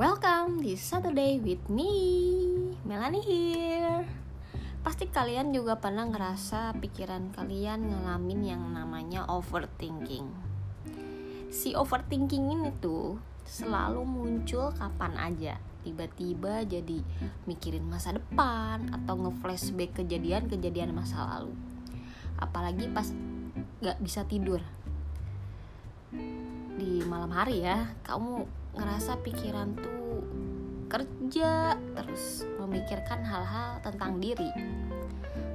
Welcome di Saturday with me, Melanie here. Pasti kalian juga pernah ngerasa pikiran kalian ngalamin yang namanya overthinking. Si overthinking ini tuh selalu muncul kapan aja. Tiba-tiba jadi mikirin masa depan atau nge-flashback kejadian-kejadian masa lalu. Apalagi pas gak bisa tidur di malam hari ya kamu ngerasa pikiran tuh kerja terus memikirkan hal-hal tentang diri.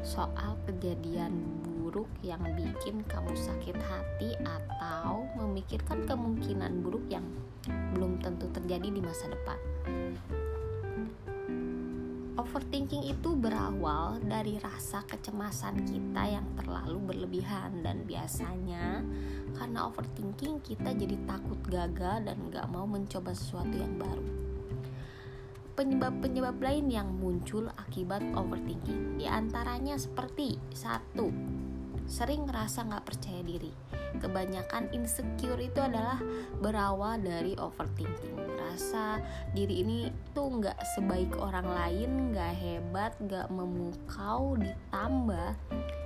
Soal kejadian buruk yang bikin kamu sakit hati atau memikirkan kemungkinan buruk yang belum tentu terjadi di masa depan Overthinking itu berawal dari rasa kecemasan kita yang terlalu berlebihan dan biasanya karena overthinking kita jadi takut gagal dan gak mau mencoba sesuatu yang baru. Penyebab-penyebab lain yang muncul akibat overthinking di antaranya seperti satu, sering ngerasa gak percaya diri. Kebanyakan insecure itu adalah berawal dari overthinking. Merasa diri ini tuh nggak sebaik orang lain nggak hebat nggak memukau ditambah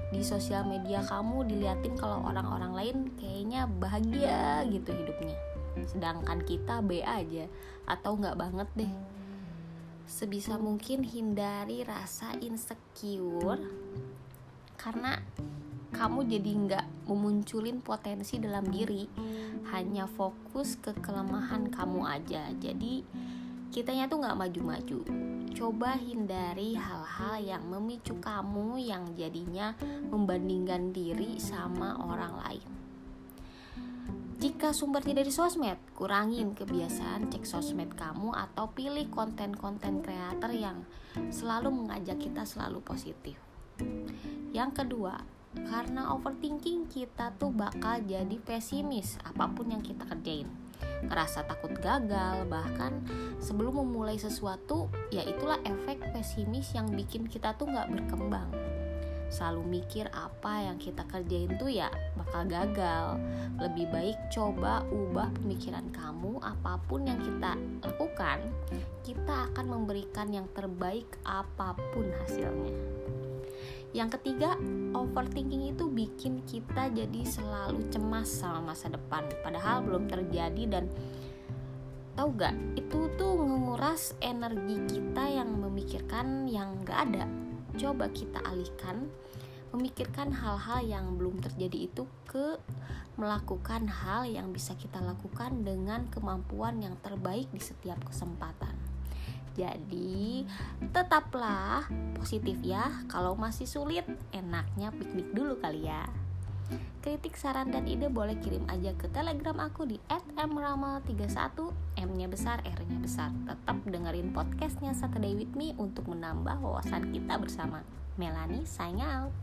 di sosial media kamu diliatin kalau orang-orang lain kayaknya bahagia gitu hidupnya. Sedangkan kita B aja atau nggak banget deh. Sebisa mungkin hindari rasa insecure karena kamu jadi nggak memunculin potensi dalam diri. Hanya fokus ke kelemahan kamu aja. Jadi kitanya tuh nggak maju-maju. Coba hindari hal-hal yang memicu kamu yang jadinya membandingkan diri sama orang lain. Jika sumbernya dari sosmed, kurangin kebiasaan cek sosmed kamu atau pilih konten-konten kreator yang selalu mengajak kita selalu positif. Yang kedua, karena overthinking kita tuh bakal jadi pesimis apa pun yang kita kerjain. Ngerasa takut gagal bahkan sebelum memulai sesuatu ya itulah efek pesimis yang bikin kita tuh nggak berkembang. Selalu mikir apa yang kita kerjain tuh ya bakal gagal. Lebih baik coba ubah pemikiran kamu apa pun yang kita lakukan kita akan memberikan yang terbaik apa pun hasilnya yang ketiga, overthinking itu bikin kita jadi selalu cemas sama masa depan, padahal belum terjadi dan tahu gak itu tuh menguras energi kita yang memikirkan yang gak ada. Coba kita alihkan memikirkan hal-hal yang belum terjadi itu ke melakukan hal yang bisa kita lakukan dengan kemampuan yang terbaik di setiap kesempatan. Jadi, tetaplah positif ya. Kalau masih sulit, enaknya piknik dulu kali ya. Kritik, saran, dan ide boleh kirim aja ke telegram aku di @mrama31 M-nya besar, R-nya besar. Tetap dengerin podcastnya Saturday With Me untuk menambah wawasan kita bersama. Melanie, sign out.